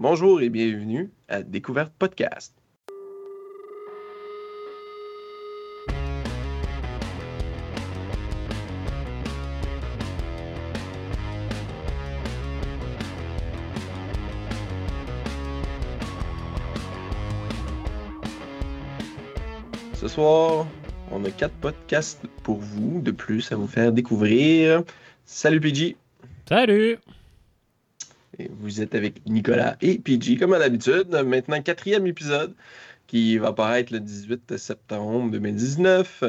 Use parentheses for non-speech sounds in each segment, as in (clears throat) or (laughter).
Bonjour et bienvenue à Découverte Podcast. Ce soir, on a quatre podcasts pour vous de plus à vous faire découvrir. Salut PG! Salut! Vous êtes avec Nicolas et PG, comme à l'habitude. Maintenant, quatrième épisode qui va apparaître le 18 septembre 2019.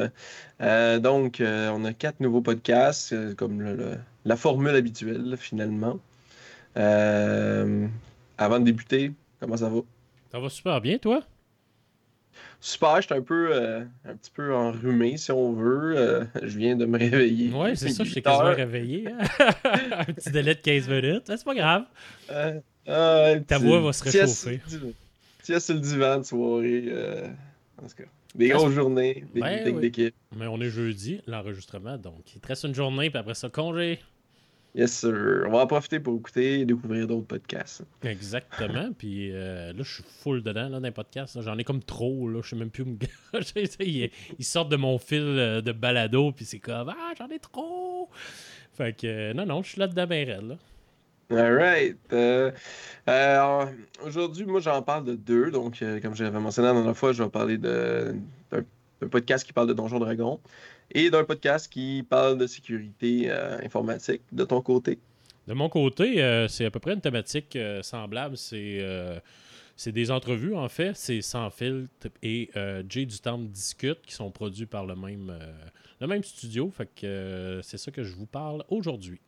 Euh, donc, euh, on a quatre nouveaux podcasts, euh, comme la formule habituelle, finalement. avant de débuter, comment ça va? Ça va super bien, toi? Super, je suis un peu un petit peu enrhumé si on veut. je viens de me réveiller. Ouais, c'est ça, je suis quasiment réveillé. Hein. (laughs) un petit délai de 15 minutes. C'est pas grave. Ta voix va se réchauffer. Tu es sur le divan de soirée. Euh, en tout cas, des grosses journées, des ben, d'équipe. Mais on est jeudi, l'enregistrement, donc il te reste une journée, puis après ça, congé. Yes, sir. On va en profiter pour écouter et découvrir d'autres podcasts. Exactement. (laughs) Puis euh, là, je suis full dedans là, dans les podcasts. J'en ai comme trop. Là. Je sais même plus où me ils, (laughs) ils sortent de mon fil euh, de balado. Puis c'est comme Ah, j'en ai trop. Fait que non, non, je suis là-dedans, ben Là. Alright. Euh, euh, aujourd'hui, moi, j'en parle de deux. Donc, euh, comme j'avais mentionné la dernière fois, je vais parler d'un podcast qui parle de Donjons Dragons et d'un podcast qui parle de sécurité informatique. De ton côté? De mon côté, c'est à peu près une thématique semblable. C'est des entrevues, en fait. C'est Sans filtre et Jay du Temple discute qui sont produits par le même, le même studio. Fait que c'est ça que je vous parle aujourd'hui.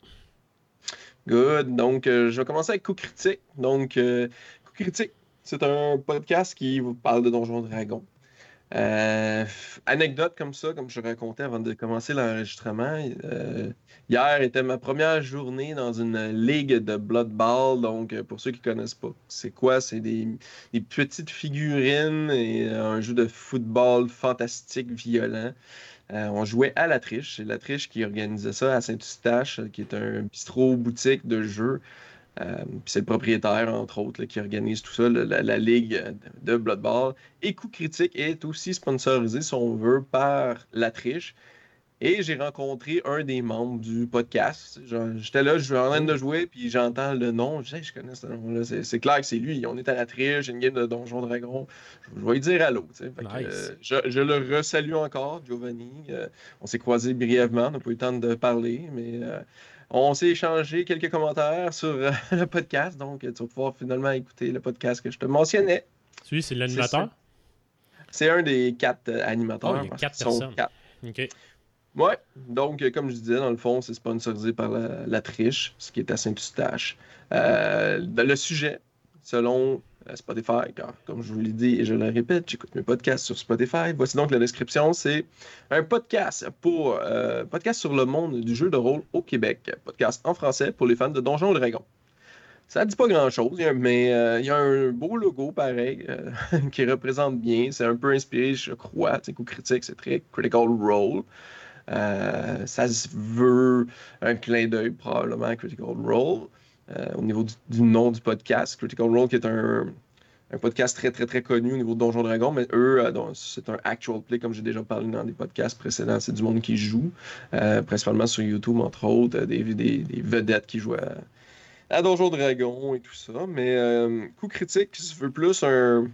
Good. Donc, euh, je vais commencer avec Coup Critique. Donc, euh, Coup Critique, c'est un podcast qui vous parle de Donjons Dragons. Euh, anecdote comme ça, comme je racontais avant de commencer l'enregistrement. hier était ma première journée dans une ligue de Blood Ball. Donc, pour ceux qui ne connaissent pas, c'est quoi? C'est des, petites figurines et un jeu de football fantastique, violent. Euh, on jouait à La Triche. C'est La Triche qui organisait ça à Saint-Eustache, qui est un bistrot boutique de jeux. Euh, c'est le propriétaire, entre autres, qui organise tout ça, la, ligue de Blood Ball. Et Coup Critique est aussi sponsorisé, si on veut, par La Triche. Et j'ai rencontré un des membres du podcast. J'étais là, je suis en train de jouer, puis j'entends le nom. Je sais, je connais ce nom-là. C'est clair que c'est lui. On est à la triche, une game de Donjon Dragon. Je, vais lui dire allô. Euh, je, le resalue encore, Giovanni. Euh, on s'est croisés brièvement, on n'a pas eu le temps de parler, mais on s'est échangé quelques commentaires sur (laughs) le podcast. Donc, tu vas pouvoir finalement écouter le podcast que je te mentionnais. Celui, c'est l'animateur? C'est un des quatre animateurs. Oh, il y a quatre personnes. OK. Ouais, donc euh, comme je disais, dans le fond, c'est sponsorisé par la, Triche, ce qui est à Saint-Eustache. Euh, le sujet, selon euh, Spotify, car comme je vous l'ai dit et je le répète, j'écoute mes podcasts sur Spotify. Voici donc la description, c'est un podcast pour podcast sur le monde du jeu de rôle au Québec, podcast en français pour les fans de Donjons et Dragons. Ça dit pas grand-chose, mais il y a un beau logo pareil (laughs) qui représente bien. C'est un peu inspiré, je crois, coup critique, c'est très Critical Role. Euh, ça se veut un clin d'œil probablement à Critical Role. Euh, au niveau du, nom du podcast, Critical Role qui est un, podcast très très très connu au niveau de Donjon Dragon, mais eux, euh, c'est un actual play comme j'ai déjà parlé dans des podcasts précédents. C'est du monde qui joue, principalement sur YouTube entre autres, des, vedettes qui jouent à, à Donjon Dragon et tout ça. Mais Coup Critique se veut plus un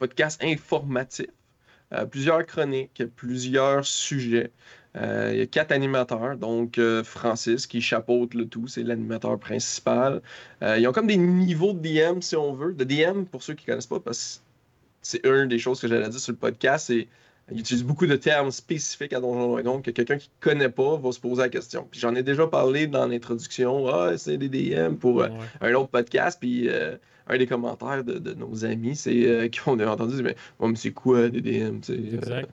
podcast informatif. plusieurs chroniques, plusieurs sujets. Euh, il y a quatre animateurs, donc euh, Francis qui chapeaute le tout, c'est l'animateur principal. Euh, ils ont comme des niveaux de DM, si on veut. De DM, pour ceux qui ne connaissent pas, parce que c'est une des choses que j'allais dire sur le podcast, c'est ils utilisent beaucoup de termes spécifiques à Donjon Dragon que quelqu'un qui ne connaît pas va se poser la question. Puis j'en ai déjà parlé dans l'introduction. Ah, c'est des DM pour un autre podcast. Puis un des commentaires de, nos amis, c'est (laughs) qu'on a entendu, mais, mais c'est quoi des DM? Exact.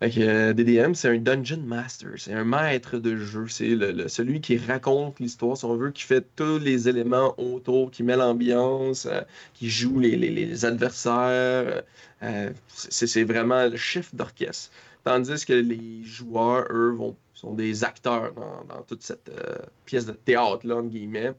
Fait DDM, c'est un Dungeon Master, c'est un maître de jeu, c'est celui qui raconte l'histoire, si on veut, qui fait tous les éléments autour, qui met l'ambiance, euh, qui joue les, adversaires. Euh, c'est vraiment le chef d'orchestre. Tandis que les joueurs, eux, vont, sont des acteurs dans, toute cette euh, pièce de théâtre, là, entre guillemets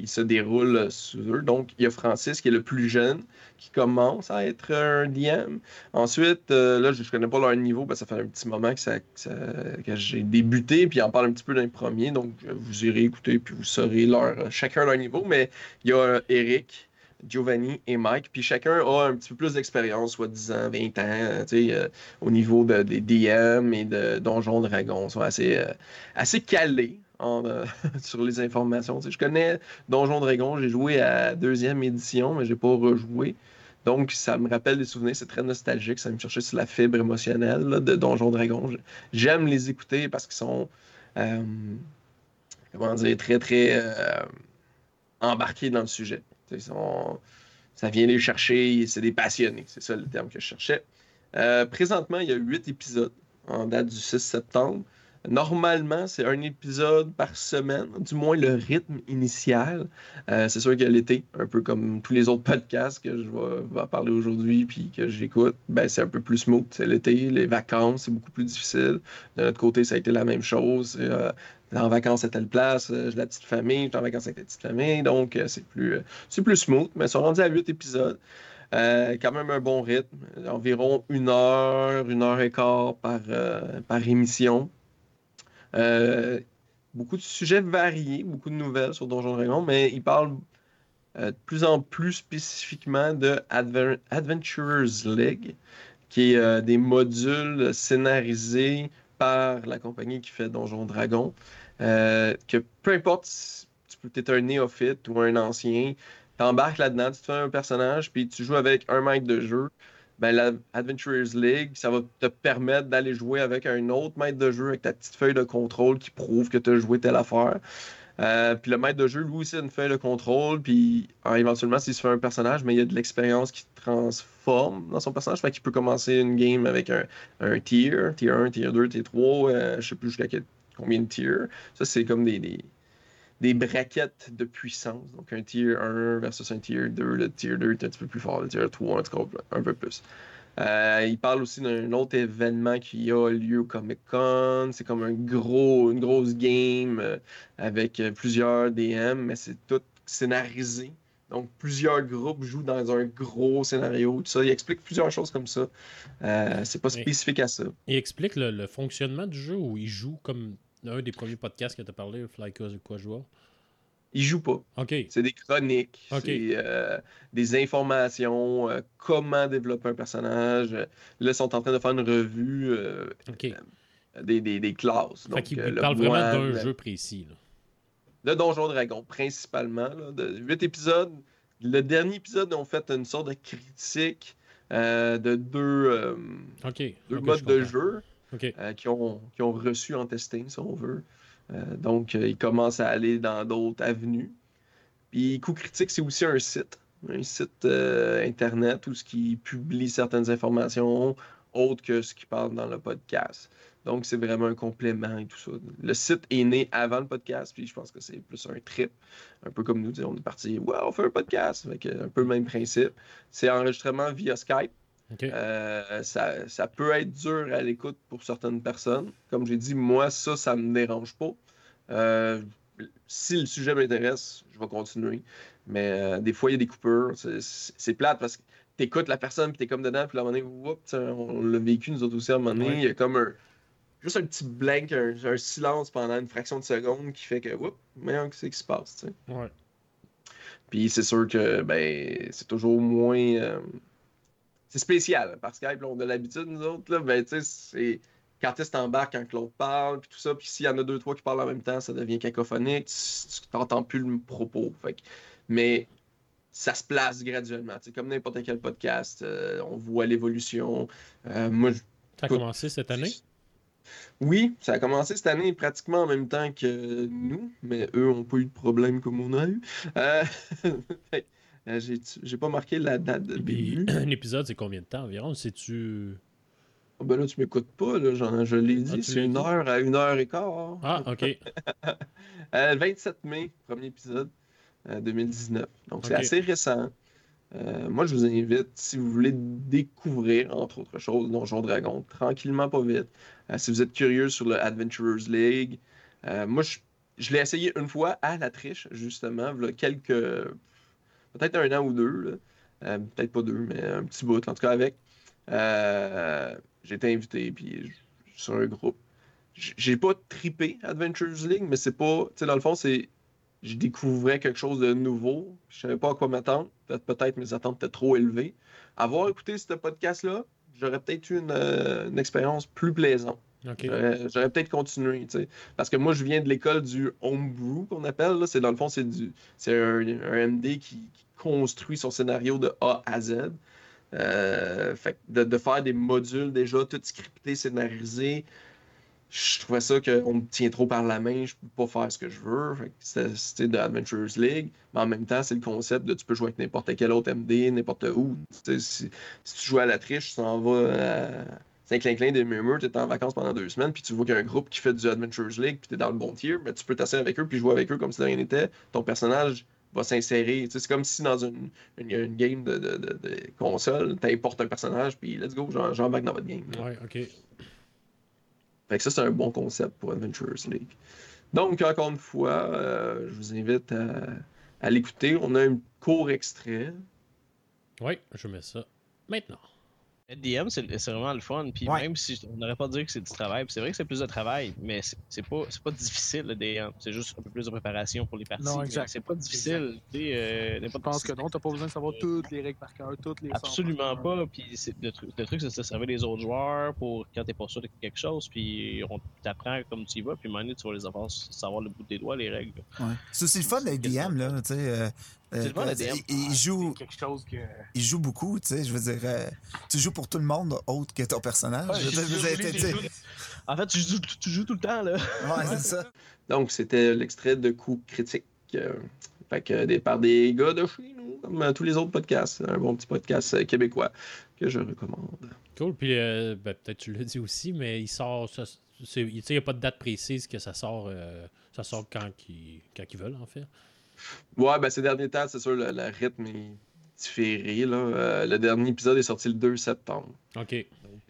qui se déroule sous eux. Donc, il y a Francis qui est le plus jeune, qui commence à être un DM. Ensuite, euh, là, je ne connais pas leur niveau, parce que ça fait un petit moment que, j'ai débuté, puis en parle un petit peu dans les premiers. Donc, vous irez écouter, puis vous saurez leur, chacun leur niveau. Mais il y a Eric, Giovanni et Mike, puis chacun a un petit peu plus d'expérience, soit 10 ans, 20 ans, euh, au niveau des DM et de Donjons Dragons. Ils sont assez, euh, assez calés euh, (laughs) sur les informations. je connais Donjon Dragon, j'ai joué à deuxième édition, mais j'ai pas rejoué. Donc, ça me rappelle des souvenirs, c'est très nostalgique, ça me cherchait sur la fibre émotionnelle de Donjon Dragon. J'aime les écouter parce qu'ils sont, euh, comment dire, très, très euh, embarqués dans le sujet. ça vient les chercher, c'est des passionnés, c'est ça le terme que je cherchais. présentement, il y a huit épisodes en date du 6 septembre. Normalement, c'est un épisode par semaine, du moins le rythme initial. Euh, c'est sûr que l'été, un peu comme tous les autres podcasts que je vais, parler aujourd'hui puis que j'écoute, ben, c'est un peu plus smooth. C'est l'été, les vacances, c'est beaucoup plus difficile. De notre côté, ça a été la même chose. Euh, en vacances à telle place, euh, j'ai la petite famille, en vacances avec la petite famille, donc c'est plus, c'est plus smooth. Mais ils sont rendus à huit épisodes. quand même un bon rythme, environ une heure, une heure et quart par, par émission. Euh, beaucoup de sujets variés, beaucoup de nouvelles sur Donjon Dragon, mais il parle euh, de plus en plus spécifiquement de Adventurers League, qui est euh, des modules scénarisés par la compagnie qui fait Donjon Dragon. que peu importe si tu être un néophyte ou un ancien, tu embarques là-dedans, tu fais un personnage, puis tu joues avec un maître de jeu ben, la Adventurers League, ça va te permettre d'aller jouer avec un autre maître de jeu avec ta petite feuille de contrôle qui prouve que tu as joué telle affaire. Euh, puis le maître de jeu, lui aussi, a une feuille de contrôle. Puis ah, éventuellement, s'il se fait un personnage, mais il y a de l'expérience qui transforme dans son personnage. Fait qu'il peut commencer une game avec un, un tier, tier 1, tier 2, tier 3, euh, je sais plus jusqu'à combien de tiers. Ça, c'est comme des, des braquettes de puissance. Donc un tier 1 versus un tier 2. Le tier 2 est un petit peu plus fort, le tier 3 en tout cas un peu plus. Euh, il parle aussi d'un autre événement qui a lieu au Comic Con. C'est comme un gros, une grosse game euh, avec euh, plusieurs DM, mais c'est tout scénarisé. Donc, plusieurs groupes jouent dans un gros scénario. Tout ça. Il explique plusieurs choses comme ça. c'est pas spécifique à ça. Il explique le, le, fonctionnement du jeu où il joue comme un des premiers podcasts que tu as parlé, Fly quoi joueur? Il joue pas. C'est des chroniques, c'est euh, des informations, euh, comment développer un personnage. Là, ils sont en train de faire une revue euh, des, des, des, classes. Fait il parle vraiment d'un jeu précis. Le Donjon Dragon, principalement. de huit épisodes. Le dernier épisode, on fait une sorte de critique de deux, deux modes de jeu. Euh, qui, ont, qui, ont, reçu en testing, si on veut. Euh, donc, euh, ils commencent à aller dans d'autres avenues. Puis, Coup Critique, c'est aussi un site, un site Internet où ce qui publie certaines informations autres que ce qui parle dans le podcast. Donc, c'est vraiment un complément et tout ça. Le site est né avant le podcast, puis je pense que c'est plus un trip. Un peu comme nous, on est parti, ouais, on fait un podcast. Avec un peu le même principe. C'est enregistrement via Skype. Euh, ça, peut être dur à l'écoute pour certaines personnes. Comme j'ai dit, moi, ça, ça me dérange pas. Euh, si le sujet m'intéresse, je vais continuer. Mais euh, des fois, il y a des coupures. C'est plate parce que tu écoutes la personne, puis tu es comme dedans, puis à un moment donné, on l'a vécu nous autres aussi à un moment donné. Il y a comme un, juste un petit blank, un, silence pendant une fraction de seconde qui fait que, oups, mais qu'est-ce qui se passe, Ouais. Puis c'est sûr que ben c'est toujours moins c'est spécial. Par Skype, on a l'habitude, nous autres, là, ben, tu sais, c'est quand est-ce t'embarques quand l'autre parle, puis tout ça, puis s'il y en a deux, trois qui parlent en même temps, ça devient cacophonique, tu t'entends plus le propos. Fait mais ça se place graduellement. C'est comme n'importe quel podcast, euh, on voit l'évolution. Euh, moi, ça a commencé cette année? Oui, ça a commencé cette année pratiquement en même temps que nous, mais eux n'ont pas eu de problème comme on a eu. Euh, (laughs) Euh, j'ai pas marqué la date de début. (clears throat) Un épisode, c'est combien de temps environ? C'est-tu. Oh ben là, tu m'écoutes pas, là, je l'ai dit, ah, c'est une heure à une heure et quart. Ah, ok. 27 (laughs) euh, mai, premier épisode, 2019. Euh, Donc c'est assez récent. moi, je vous invite, si vous voulez découvrir, entre autres choses, Donjon Dragon, tranquillement, pas vite. si vous êtes curieux sur le Adventurers League, moi, je je l'ai essayé une fois à la triche, justement, il y a quelques. Peut-être un an ou deux, euh, peut-être pas deux, mais un petit bout, en tout cas avec. Euh, j'ai été invité, puis sur un groupe. J'ai pas tripé Adventures League, mais c'est pas. Tu sais, dans le fond, c'est. Je découvrais quelque chose de nouveau. Je savais pas à quoi m'attendre. Peut-être mes attentes étaient trop élevées. Avoir écouté ce podcast-là, j'aurais peut-être eu une, euh, une expérience plus plaisante. J'aurais peut-être continué, Parce que moi, je viens de l'école du homebrew, qu'on appelle. C'est dans le fond, c'est du c'est un, MD qui, construit son scénario de A à Z. Euh, fait de, faire des modules déjà tout scriptés, scénarisés, je trouvais ça qu'on me tient trop par la main, je peux pas faire ce que je veux. C'était de Adventures League, mais en même temps, c'est le concept de tu peux jouer avec n'importe quel autre MD, n'importe où. Si, tu joues à la triche, tu s'en vas à Saint-Clinclin des Murmures, tu es en vacances pendant deux semaines, puis tu vois qu'il y a un groupe qui fait du Adventures League, puis tu es dans le bon tier, mais tu peux t'asseoir avec eux, puis jouer avec eux comme si de rien n'était. Ton personnage va s'insérer. C'est comme si dans une, une, game de, de, de, console, tu importes un personnage, puis let's go, j'embarque dans votre game. Ouais, ok. Fait que ça, c'est un bon concept pour Adventures League. Donc, encore une fois, euh, je vous invite à, à l'écouter. On a un court extrait. Oui, je mets ça maintenant. DM, c'est vraiment le fun. Puis même si on n'aurait pas dit que c'est du travail, c'est vrai que c'est plus de travail, mais c'est pas, pas difficile le DM. C'est juste un peu plus de préparation pour les parties. Non, exact. C'est pas difficile. Euh, Je pense que non, t'as pas besoin de savoir toutes les règles par cœur, toutes les Absolument pas. Puis le truc, le truc c'est de se servir les autres joueurs pour quand t'es pas sûr de quelque chose. Puis on t'apprend comme tu y vas. Puis maintenant, tu vas les avoir, savoir le bout des doigts, les règles. Ouais. C'est aussi le fun, les DM, là. Tu sais. Euh, euh, il, joue, il joue beaucoup, tu sais. Je veux dire, euh, tu joues pour tout le monde autre que ton personnage. en fait, tu joues, tout le temps, là. Ouais, c'est ça. Donc, c'était l'extrait de coup critique. Euh, fait que des, par des gars de chez nous, comme tous les autres podcasts. Un bon petit podcast québécois que je recommande. Cool. Puis, ben, peut-être tu l'as dit aussi, mais il sort. Il n'y a pas de date précise que ça sort. ça sort quand quand ils veulent, en fait. Ouais, ben ces derniers temps, c'est sûr, le, rythme est différé. Là. Euh, le dernier épisode est sorti le 2 septembre. OK.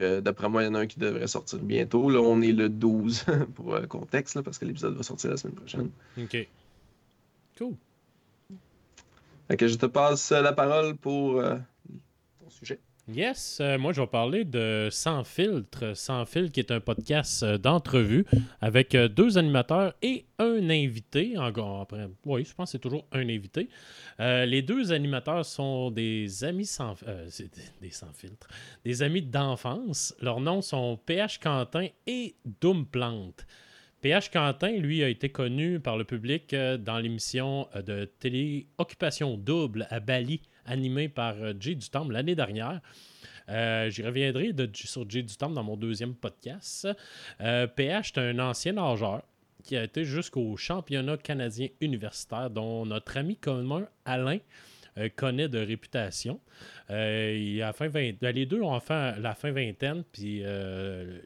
Euh, d'après moi, il y en a un qui devrait sortir bientôt. Là, on est le 12 (laughs) pour le contexte, parce que l'épisode va sortir la semaine prochaine. OK. Cool. Fait que je te passe la parole pour euh, ton sujet. Yes, euh, moi je vais parler de Sans filtre. Sans filtre qui est un podcast euh, d'entrevue avec euh, deux animateurs et un invité. après, oui, je pense que c'est toujours un invité. les deux animateurs sont des amis sans, des, sans filtre, des amis d'enfance. Leurs noms sont PH Quentin et Doom Plante. PH Quentin, lui, a été connu par le public dans l'émission de télé Occupation Double à Bali animé par euh, Jay Dutombe l'année dernière. Euh, j'y reviendrai sur Jay Dutombe dans mon deuxième podcast. Euh, PH est un ancien nageur qui a été jusqu'au championnat canadien universitaire, dont notre ami commun Alain connaît de réputation. fin 20... Ben, les deux ont enfin la fin vingtaine, puis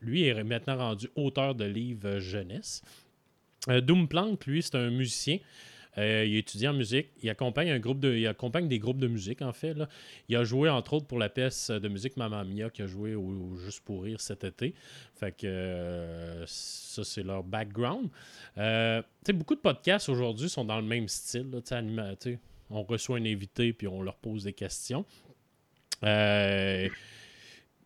lui est maintenant rendu auteur de livres jeunesse. Doom Plank, lui, c'est un musicien euh, il étudie en musique. Il accompagne, un groupe de, il accompagne des groupes de musique, en fait. Il a joué, entre autres, pour la pièce de musique Mamma Mia, qui a joué au, Juste pour rire cet été. Fait que euh, ça, c'est leur background. Euh, beaucoup de podcasts aujourd'hui sont dans le même style. On reçoit un invité puis on leur pose des questions. Euh,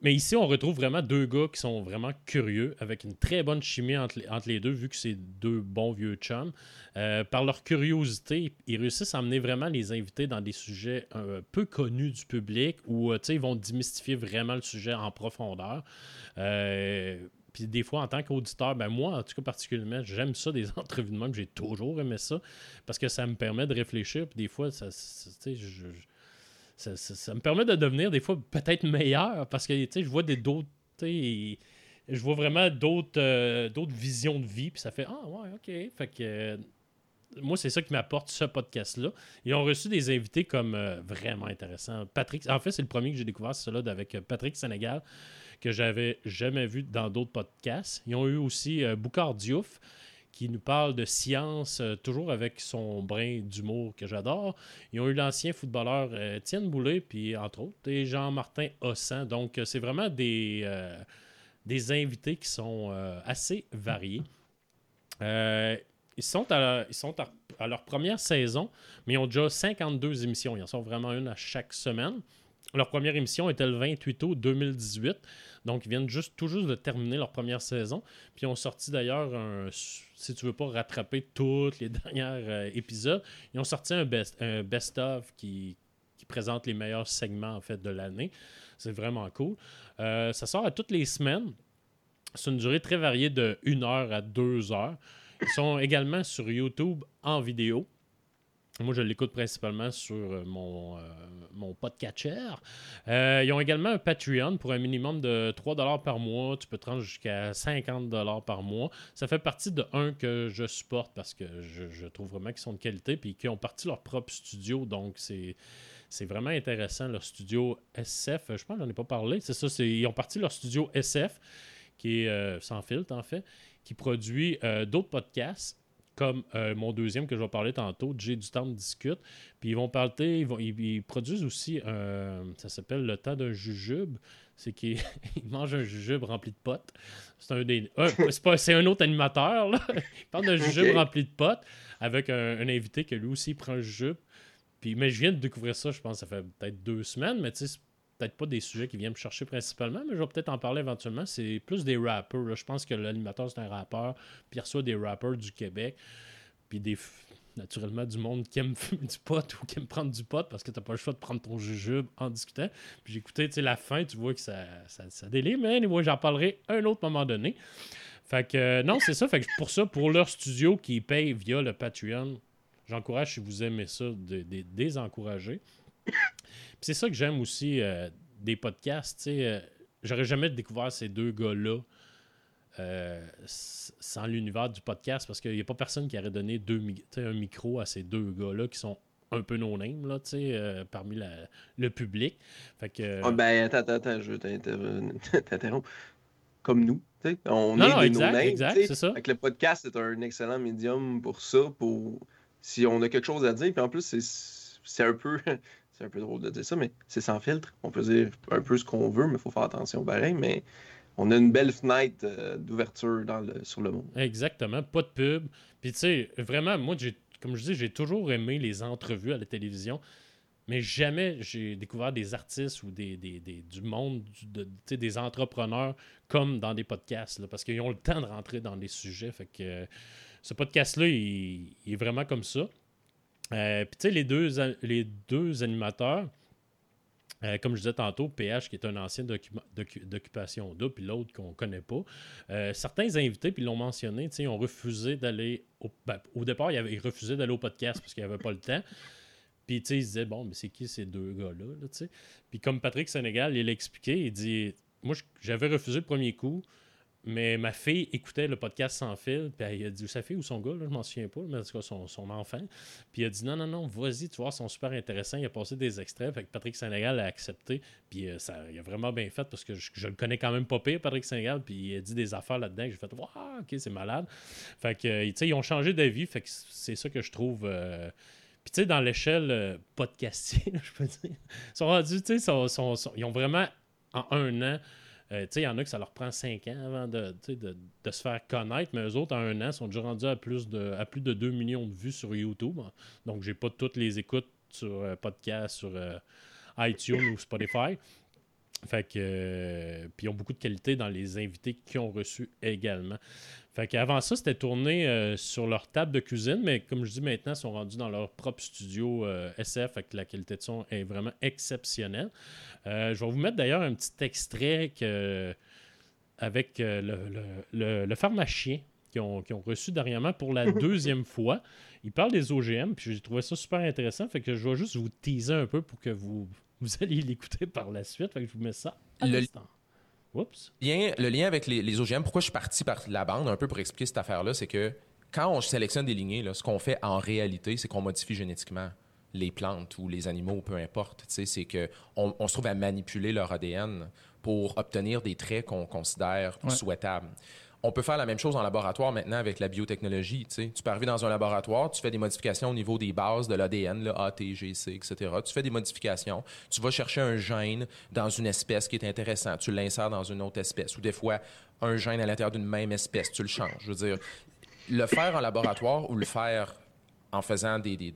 mais ici, on retrouve vraiment deux gars qui sont vraiment curieux, avec une très bonne chimie entre les, deux, vu que c'est deux bons vieux chums. Euh, par leur curiosité, ils réussissent à amener vraiment les invités dans des sujets euh, peu connus du public, où euh, ils vont démystifier vraiment le sujet en profondeur. puis des fois, en tant qu'auditeur, ben moi, en tout cas particulièrement, j'aime ça des (laughs) entrevues de même. J'ai toujours aimé ça parce que ça me permet de réfléchir. Puis des fois, ça, je ça, me permet de devenir des fois peut-être meilleur parce que je vois des d'autres. Je vois vraiment d'autres euh, d'autres visions de vie, puis ça fait Ah, ouais, ok. Fait que. Euh, moi, c'est ça qui m'apporte ce podcast-là. Ils ont reçu des invités comme euh, vraiment intéressants. Patrick, en fait, c'est le premier que j'ai découvert, c'est celui avec Patrick Sénégal, que j'avais jamais vu dans d'autres podcasts. Ils ont eu aussi Boucard Diouf, qui nous parle de science, euh, toujours avec son brin d'humour que j'adore. Ils ont eu l'ancien footballeur euh, Étienne Boulay, puis entre autres, et Jean-Martin Hossan. Donc, euh, c'est vraiment des, des invités qui sont assez variés. ils sont, à, ils sont à, leur première saison, mais ils ont déjà 52 émissions. Ils en sont vraiment une à chaque semaine. Leur première émission était le 28 août 2018. Donc, ils viennent juste, tout juste de terminer leur première saison. Puis, ils ont sorti d'ailleurs, si tu veux pas rattraper tous les (laughs) derniers euh, épisodes, ils ont sorti un best-of best qui, qui présente les meilleurs segments en fait de l'année. C'est vraiment cool. Euh, ça sort à toutes les semaines. C'est une durée très variée de 1 heure à 2 heures. Ils sont également sur YouTube en vidéo. Moi, je l'écoute principalement sur euh, mon, euh, mon podcatcher. Euh, ils ont également un Patreon pour un minimum de 3 par mois. Tu peux te rendre jusqu'à 50 par mois. Ça fait partie de un que je supporte parce que je, trouve vraiment qu'ils sont de qualité et qu'ils ont parti leur propre studio. Donc, c'est. C'est vraiment intéressant, leur studio SF. Je pense que j'en ai pas parlé. C'est ça, ils ont parti leur studio SF, qui est sans filtre en fait, qui produit d'autres podcasts comme euh, mon deuxième que je vais parler tantôt, J'ai du temps de discute. Puis ils vont parler, ils, vont, ils, produisent aussi, ça s'appelle le temps d'un jujube. C'est qu'ils (laughs) mangent un jujube rempli de potes. C'est un des. (laughs) c'est un autre animateur, là. Il parle d'un jujube rempli de potes avec un, invité qui lui aussi prend un jujube. Puis, mais je viens de découvrir ça, je pense, ça fait peut-être deux semaines, mais tu sais, peut-être pas des sujets qui viennent me chercher principalement, mais je vais peut-être en parler éventuellement. C'est plus des rappers. Je pense que l'animateur, c'est un rappeur, puis il reçoit des rappers du Québec, puis des naturellement du monde qui aime (laughs) fumer du pot ou qui aime prendre du pot parce que t'as pas le choix de prendre ton jujube en discutant. Puis j'ai écouté la fin, tu vois que ça, ça, délire, mais moi j'en parlerai un autre moment donné. Fait que euh, non, c'est ça. Fait que pour ça, pour leur studio qui paye via le Patreon, j'encourage si vous aimez ça, de, de désencourager c'est ça que j'aime aussi euh, des podcasts. Euh, j'aurais jamais découvert ces deux gars-là euh, sans l'univers du podcast parce qu'il n'y a pas personne qui aurait donné deux, un micro à ces deux gars-là qui sont un peu no-name là, parmi le public. Fait que, ah, ben, attends, attends, je (laughs) t'interromps. Comme nous, on non, est des no-name. Exact, c'est ça. le podcast est un excellent médium pour ça, pour si on a quelque chose à dire. Puis en plus, c'est un peu (laughs) c'est un peu drôle de dire ça, mais c'est sans filtre. On peut dire un peu ce qu'on veut, mais il faut faire attention pareil. Mais on a une belle fenêtre euh, d'ouverture sur le monde. Exactement, pas de pub. Puis tu sais, vraiment, moi, comme je dis, j'ai toujours aimé les entrevues à la télévision. Mais jamais j'ai découvert des artistes ou des, du monde, des entrepreneurs comme dans des podcasts, parce qu'ils ont le temps de rentrer dans des sujets. Fait que ce podcast-là, il, est vraiment comme ça. Euh, puis les deux, animateurs, euh, comme je disais tantôt, PH qui est un ancien d'occupation double, puis l'autre qu'on ne connaît pas. Euh, certains invités, puis l'ont mentionné, ont refusé d'aller au, ben, au départ, ils, avaient, d'aller au podcast parce qu'ils n'avaient pas le temps. Puis ils disaient, bon, mais c'est qui ces deux gars-là? Là, puis comme Patrick Sénégal, il l'a expliqué, il dit, moi j'avais refusé le premier coup. Mais ma fille écoutait le podcast sans fil, puis elle a dit sa fille ou son gars, là, je m'en souviens pas, mais en tout cas son, enfant. Puis il a dit non, non, non, vas-y, tu vois, ils sont super intéressants. Il a passé des extraits, fait que Patrick Sénégal a accepté, puis euh, ça, il a vraiment bien fait parce que je, le connais quand même pas pire, Patrick Sénégal, puis il a dit des affaires là-dedans j'ai fait, waouh, ok, c'est malade. Fait que, euh, tu ils ont changé d'avis, fait que c'est ça que je trouve. Euh, puis, tu sais, dans l'échelle podcasting, (laughs) je peux dire, ils sont rendus, tu sais, ils ont vraiment, en un an, euh, il y en a que ça leur prend 5 ans avant de, de, se faire connaître, mais eux autres, en un an, sont déjà rendus à plus de, à plus de 2 millions de vues sur YouTube. Donc, j'ai pas toutes les écoutes sur euh, podcast, sur euh, iTunes ou Spotify. Fait que, puis ils ont beaucoup de qualité dans les invités qu'ils ont reçus également. Fait qu'avant ça, c'était tourné euh, sur leur table de cuisine, mais comme je dis maintenant, ils sont rendus dans leur propre studio euh, SF, avec la qualité de son est vraiment exceptionnelle. Euh, je vais vous mettre d'ailleurs un petit extrait avec le, pharmacien qu'ils ont, reçu dernièrement pour la (laughs) deuxième fois. Il parle des OGM, puis j'ai trouvé ça super intéressant. Fait que je vais juste vous teaser un peu pour que vous, vous (laughs) alliez l'écouter par la suite. Fait que je vous mets ça à l'instant le lien avec les, OGM, pourquoi je suis parti par la bande un peu pour expliquer cette affaire-là, c'est que quand on sélectionne des lignées, ce qu'on fait en réalité, c'est qu'on modifie génétiquement les plantes ou les animaux, peu importe. C'est qu'on on se trouve à manipuler leur ADN pour obtenir des traits qu'on considère souhaitables. On peut faire la même chose en laboratoire maintenant avec la biotechnologie. Tu peux arriver dans un laboratoire, tu fais des modifications au niveau des bases de l'ADN, le A, T, G, C, etc. Tu fais des modifications. Tu vas chercher un gène dans une espèce qui est intéressant. Tu l'insères dans une autre espèce. Ou des fois, un gène à l'intérieur d'une même espèce, tu le changes. Je veux dire, le faire en laboratoire ou le faire en faisant des, des,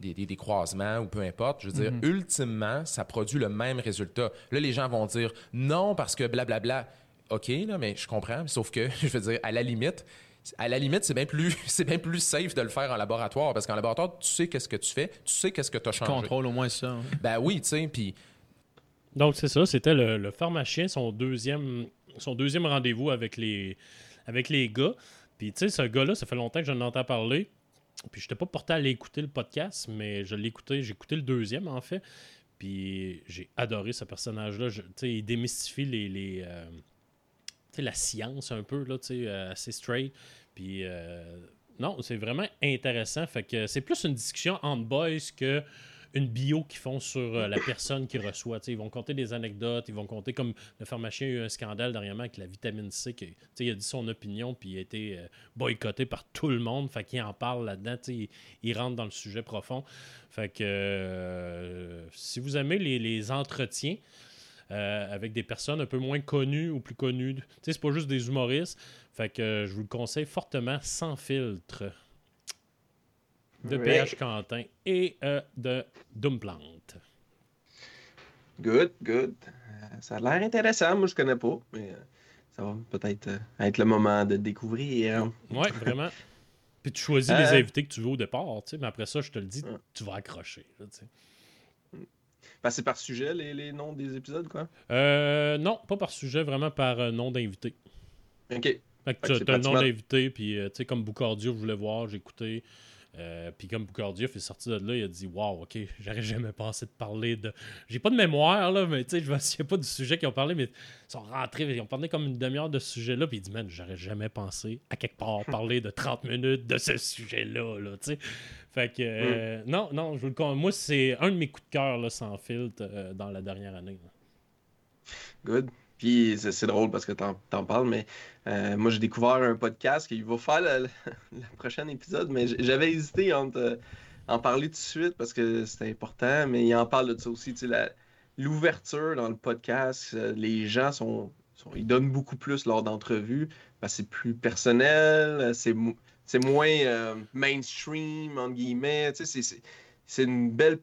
des, des, croisements ou peu importe, je veux dire, mhm. ultimement, ça produit le même résultat. Là, les gens vont dire non parce que blablabla. OK, là, mais je comprends. Sauf que, (laughs) je veux dire, à la limite, à la limite, c'est bien plus (laughs) c'est bien plus safe de le faire en laboratoire parce qu'en laboratoire, tu sais qu'est-ce que tu fais, tu sais qu'est-ce que tu as changé. Contrôle au moins ça. Hein. Ben oui, tu sais, puis donc c'est ça, c'était le, pharmacien son deuxième son deuxième rendez-vous avec les avec les gars. Puis tu sais ce gars-là, ça fait longtemps que j'en entends parler. Puis je n'étais pas porté à aller écouter le podcast, mais je l'ai écouté, j'ai écouté le deuxième en fait. Puis j'ai adoré ce personnage-là. Il démystifie les, les euh, la science un peu, là, euh, assez straight. Puis euh, non, c'est vraiment intéressant. Fait que c'est plus une discussion entre boys que une bio qu'ils font sur euh, la personne qui reçoit. ils vont compter des anecdotes, ils vont compter comme le pharmacien a eu un scandale dernièrement avec la vitamine C. Qui, il a dit son opinion, puis il a été boycotté par tout le monde. Fait qu'il en parle là-dedans. Il, rentre dans le sujet profond. Fait que si vous aimez les entretiens, euh, avec des personnes un peu moins connues ou plus connues. Tu sais, c'est pas juste des humoristes. Fait que euh, je vous le conseille fortement, sans filtre. De PH Quentin et euh, de Dumplant. Good, good. ça a l'air intéressant. Moi, je connais pas, mais ça va peut-être être le moment de découvrir. Oui, vraiment. (laughs) Puis tu choisis les invités que tu veux au départ, tu sais, mais après ça, je te le dis, tu vas accrocher. Ben, c'est par sujet, les, noms des épisodes, quoi? Euh, non, pas par sujet, vraiment par euh, nom d'invité. OK. tu as un nom d'invité, puis euh, tu sais, comme Boucardio, je voulais voir, écouté. Euh, puis comme Boucardioff est sorti de là, il a dit Waouh, ok, (laughs) j'aurais jamais pensé de parler de. J'ai pas de mémoire, là, mais tu sais, je me souviens pas du sujet qu'ils ont parlé, mais ils sont rentrés, ils ont parlé comme une demi-heure de ce sujet-là, puis il dit Man, j'aurais jamais pensé à quelque part (laughs) parler de 30 minutes de ce sujet-là, là, tu sais. Fait que, euh, mm. non, non, je vous le Moi, c'est un de mes coups de cœur, sans filtre, euh, dans la dernière année. Good. Puis c'est drôle parce que t'en en parles, mais euh, moi j'ai découvert un podcast qui va faire le, prochain épisode, mais j'avais hésité à en parler tout de suite parce que c'était important, mais il en parle de ça aussi. L'ouverture dans le podcast, euh, les gens sont, ils donnent beaucoup plus lors d'entrevues. c'est plus personnel, c'est moins euh, mainstream, entre guillemets. C'est une belle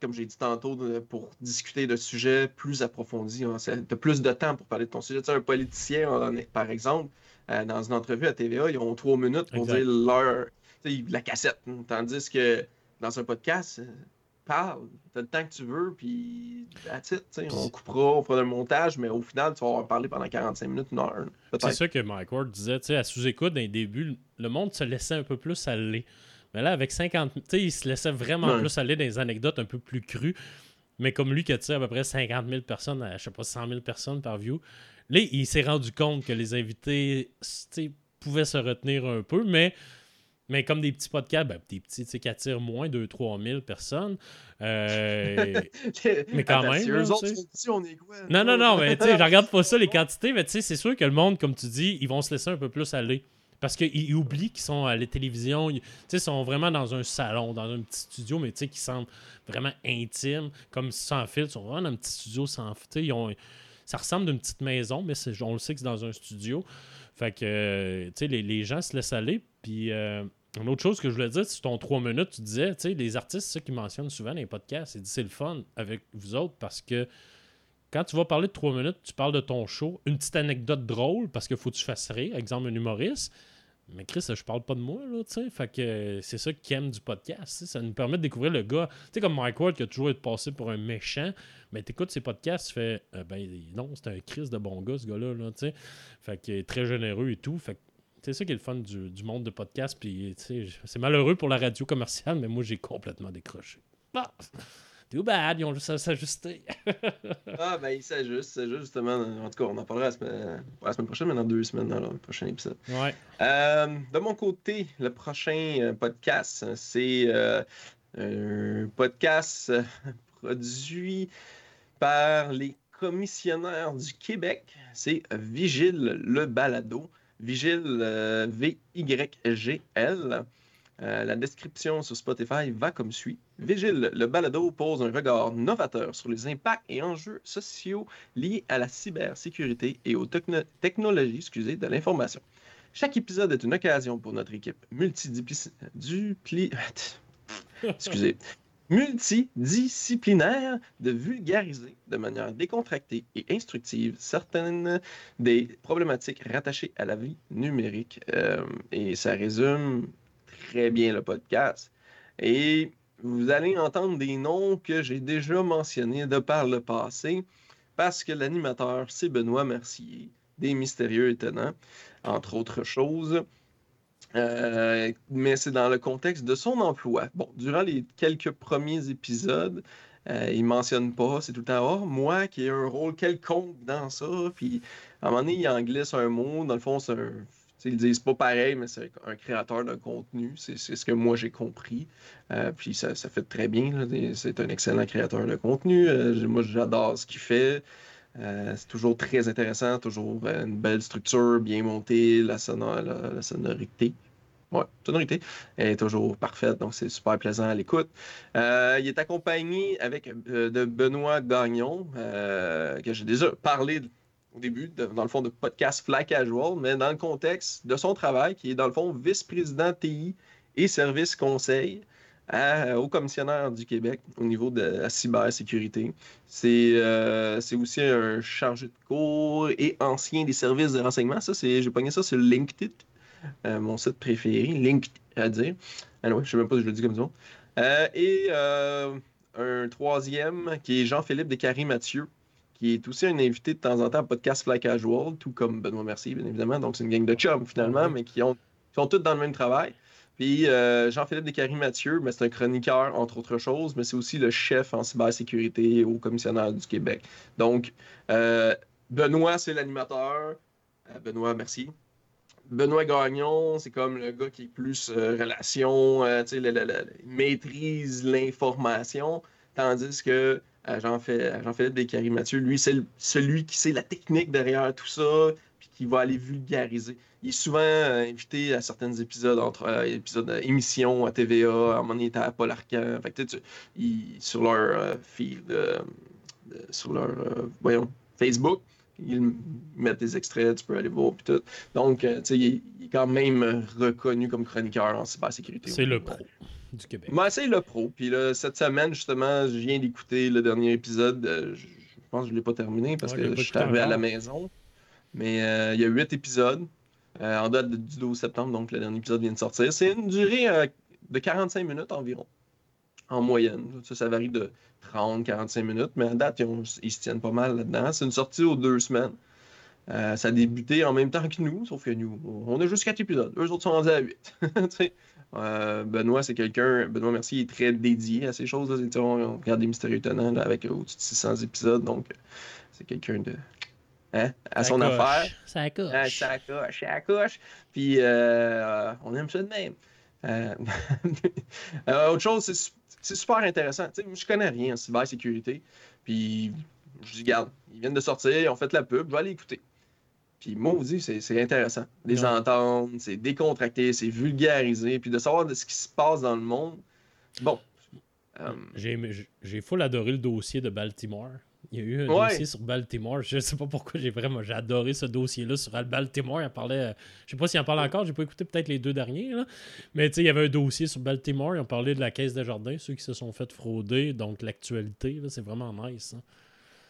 comme j'ai dit tantôt, pour discuter de sujets plus approfondis. Hein. Tu as plus de temps pour parler de ton sujet. Tu sais, un politicien, par exemple, euh, dans une entrevue à TVA, ils ont trois minutes pour dire leur, la cassette. Hein. Tandis que dans un podcast, euh, parle, tu as le temps que tu veux, puis on coupera, on fera le montage, mais au final, tu vas avoir parlé pendant 45 minutes, une heure. C'est ça que Mike Ward disait, à sous-écoute, dans les débuts, le monde se laissait un peu plus aller. Mais là, avec 50. Tu sais, il se laissait vraiment plus aller dans des anecdotes un peu plus crues. Mais comme lui qui a à peu près 50 000 personnes, à, je sais pas, 100 000 personnes par view, là, il s'est rendu compte que les invités pouvaient se retenir un peu, mais. Mais comme des petits podcasts, ben, des petits qui attirent moins de 3 000 personnes. Euh, (laughs) mais quand même. Eux autres, on est quoi, non, non, non, mais tu sais, je regarde pas ça, les (laughs) quantités, mais tu sais, c'est sûr que le monde, comme tu dis, ils vont se laisser un peu plus aller. Parce qu'ils oublient qu'ils sont à la télévision. Ils sont vraiment dans un salon, dans un petit studio, mais qui semble vraiment intime, comme sans fil. Ils sont vraiment dans un petit studio sans fil. ça ressemble à une petite maison, mais on le sait que c'est dans un studio. Fait que, les, les, gens se laissent aller. Puis, euh, une autre chose que je voulais dire, c'est ton trois minutes, tu disais, tu sais, les artistes, c'est ça qu'ils mentionnent souvent dans les podcasts, c'est le fun avec vous autres parce que quand tu vas parler de trois minutes, tu parles de ton show, une petite anecdote drôle parce qu'il faut que tu fasses rire, exemple un humoriste. Mais Chris, je parle pas de moi, là, tu sais. Fait que c'est ça qui aime du podcast. Ça nous permet de découvrir le gars. Tu sais, comme Mike Ward qui a toujours été passé pour un méchant. Mais t'écoutes ses podcasts, tu fais, euh, ben non, c'est un Chris de bon gars, ce gars-là, là, tu sais. Fait qu'il est très généreux et tout. Fait que c'est ça qui est le fun du, monde de podcast. Puis, c'est malheureux pour la radio commerciale, mais moi, j'ai complètement décroché. Ah! Too bad, ils ont juste à s'ajuster. (laughs) ah, ben, ils s'ajustent, c'est justement. En tout cas, on en parlera la semaine, la semaine prochaine, mais dans deux semaines, dans le prochain épisode. Ouais. Euh, de mon côté, le prochain euh, podcast, c'est euh, un podcast (laughs) produit par les commissionnaires du Québec. C'est Vigile le Balado. Vigile V-Y-G-L. Euh, la description sur Spotify va comme suit. Vigile, le balado pose un regard novateur sur les impacts et enjeux sociaux liés à la cybersécurité et aux technologies excusez, de l'information. Chaque épisode est une occasion pour notre équipe (laughs) multidisciplinaire. De vulgariser de manière décontractée et instructive certaines des problématiques rattachées à la vie numérique. Euh, et ça résume très bien le podcast. Et vous allez entendre des noms que j'ai déjà mentionnés de par le passé, parce que l'animateur, c'est Benoît Mercier, des Mystérieux Étonnants, entre autres choses. Euh, mais c'est dans le contexte de son emploi. Bon, durant les quelques premiers épisodes, euh, il mentionne pas, c'est tout le temps, oh, moi qui ai un rôle quelconque dans ça, puis à un moment donné, il en glisse un mot, dans le fond, c'est un. Ils disent pas pareil, mais c'est un créateur de contenu. C'est ce que moi j'ai compris. Euh, puis ça, ça, fait très bien. C'est un excellent créateur de contenu. moi, j'adore ce qu'il fait. c'est toujours très intéressant, toujours une belle structure, bien montée, la, la sonorité Ouais, sonorité est toujours parfaite, donc c'est super plaisant à l'écoute. Euh, il est accompagné avec euh, de Benoît Gagnon, euh, que j'ai déjà parlé début, dans le fond, de podcast Fly Casual, mais dans le contexte de son travail, qui est dans le fond vice-président TI et service conseil au commissionnaire du Québec au niveau de la cybersécurité. C'est aussi un chargé de cours et ancien des services de renseignement. Ça, j'ai pogné ça sur LinkedIn. Euh, mon site préféré, Link à dire. Alors, je ne sais même pas si je le dis comme ça. Euh, et euh, un troisième qui est Jean-Philippe Descaries-Mathieu, qui est aussi un invité de temps en temps à Podcast Fly Casual, tout comme Benoît Mercier, bien évidemment. Donc, c'est une gang de chums, finalement, mais qui, ont, sont tous dans le même travail. Puis Jean-Philippe Descaries-Mathieu, c'est un chroniqueur, entre autres choses, mais c'est aussi le chef en cybersécurité au commissionnaire du Québec. Donc, Benoît, c'est l'animateur. Benoît, merci. Benoît Gagnon, c'est comme le gars qui est plus euh, relation, euh, tu sais, il maîtrise l'information, tandis que euh, Jean-Philippe Descaries-Mathieu, lui, c'est celui qui sait la technique derrière tout ça, puis qui va aller vulgariser. Il est souvent invité à certains épisodes, entre épisodes d'émissions à TVA, à un moment donné, il était à Paul Arcan, fait que, sur leur feed, sur leur, voyons, Facebook, ils mettent des extraits, tu peux aller voir, puis tout. Donc, euh, tu sais, il, est quand même reconnu comme chroniqueur en cybersécurité. C'est le pro du Québec. Moi, c'est le pro. Puis là, cette semaine, justement, je viens d'écouter le dernier épisode. Euh, je, pense que je ne l'ai pas terminé parce que je suis arrivé à la maison. Mais euh, il y a huit épisodes en date du 12 septembre, donc le dernier épisode vient de sortir. C'est une durée de 45 minutes environ en moyenne. Ça, ça varie de 30, 45 minutes, mais à date, ils, se tiennent pas mal là-dedans. C'est une sortie aux deux semaines. Euh, ça a débuté en même temps que nous, sauf que nous, on a juste quatre épisodes. Eux autres sont rendus à 8. (laughs) euh, Benoît, c'est quelqu'un, Benoît Mercier est très dédié à ces choses. Là. On regarde des mystérieux étonnants avec au-dessus de 600 épisodes, donc c'est quelqu'un de. Hein, à son affaire. Ça coche. Ah, ça coche, ça coche. Puis euh, on aime ça de même. Euh, (laughs) autre chose, c'est super intéressant. Je je connais rien en cybersécurité. Puis je dis, regarde, ils viennent de sortir, ils ont fait la pub, je vais aller écouter. Puis moi, vous dis, c'est intéressant. Les entendre, c'est décontracté, c'est vulgarisé, puis de savoir de ce qui se passe dans le monde. Bon. Euh, j'ai full adoré le dossier de Baltimore. Il y a eu un dossier sur Baltimore. Je sais pas pourquoi j'ai vraiment j'ai adoré ce dossier-là sur Baltimore. Il parlait. Euh, je sais pas s'il en parle encore, j'ai pas écouté peut-être les deux derniers. Mais il y avait un dossier sur Baltimore. Ils ont parlé de la caisse de jardin, ceux qui se sont fait frauder. Donc l'actualité, c'est vraiment nice. Hein.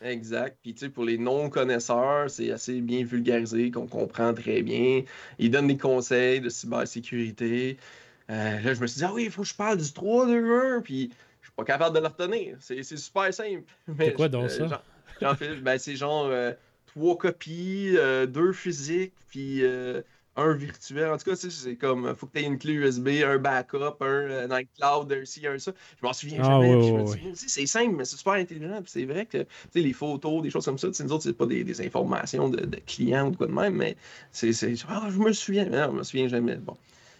Exact. Puis tu sais, pour les non-connaisseurs, c'est assez bien vulgarisé, qu'on comprend très bien. Ils donnent des conseils de cybersécurité. Euh, là, je me suis dit, ah oui, il faut que je parle du 3 2 1 Puis pas capable de le retenir. C'est super simple. (laughs) C'est quoi donc ça? ben, c'est genre euh, trois copies, euh, deux physiques, puis euh, un virtuel. En tout cas, c'est comme, faut que tu aies une clé USB, un backup, un, cloud, un ci, un ça. Je m'en souviens ah, jamais. c'est simple, mais c'est super intelligent. C'est vrai que les photos, des choses comme ça, nous autres, c'est pas des, des informations de, de, clients ou de quoi de même, mais c'est. Ah, je me souviens. non, je me souviens jamais. Bon.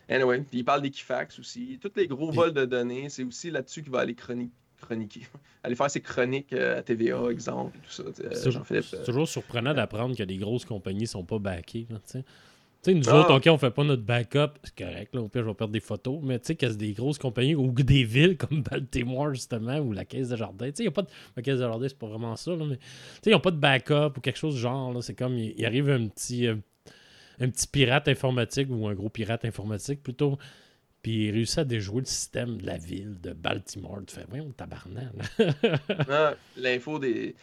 Anyway, puis il parle d'Equifax aussi. Tous les gros vols de données, c'est aussi là-dessus qu'il va aller chroniquer. (laughs) aller faire ses chroniques euh, à TVA, exemple, et tout ça. Euh, c'est toujours surprenant d'apprendre que les grosses compagnies sont pas backées. Tu sais, nous autres, ah. OK, on fait pas notre backup. C'est correct, là. Au pire, je vais perdre des photos. Mais tu sais, qu'il y a des grosses compagnies ou des villes (laughs) comme Baltimore, justement, ou la Caisse de Jardin. Tu sais, il n'y a pas de. La Caisse de Jardin, c'est pas vraiment ça, là, mais. Tu sais, ils n'ont pas de backup ou quelque chose du genre, là. C'est comme, il, arrive un petit. Euh, un petit pirate informatique ou un gros pirate informatique plutôt. Puis il réussit à déjouer le système de la ville de Baltimore. Tu fais, voyons, tabarnak. ah, L'info des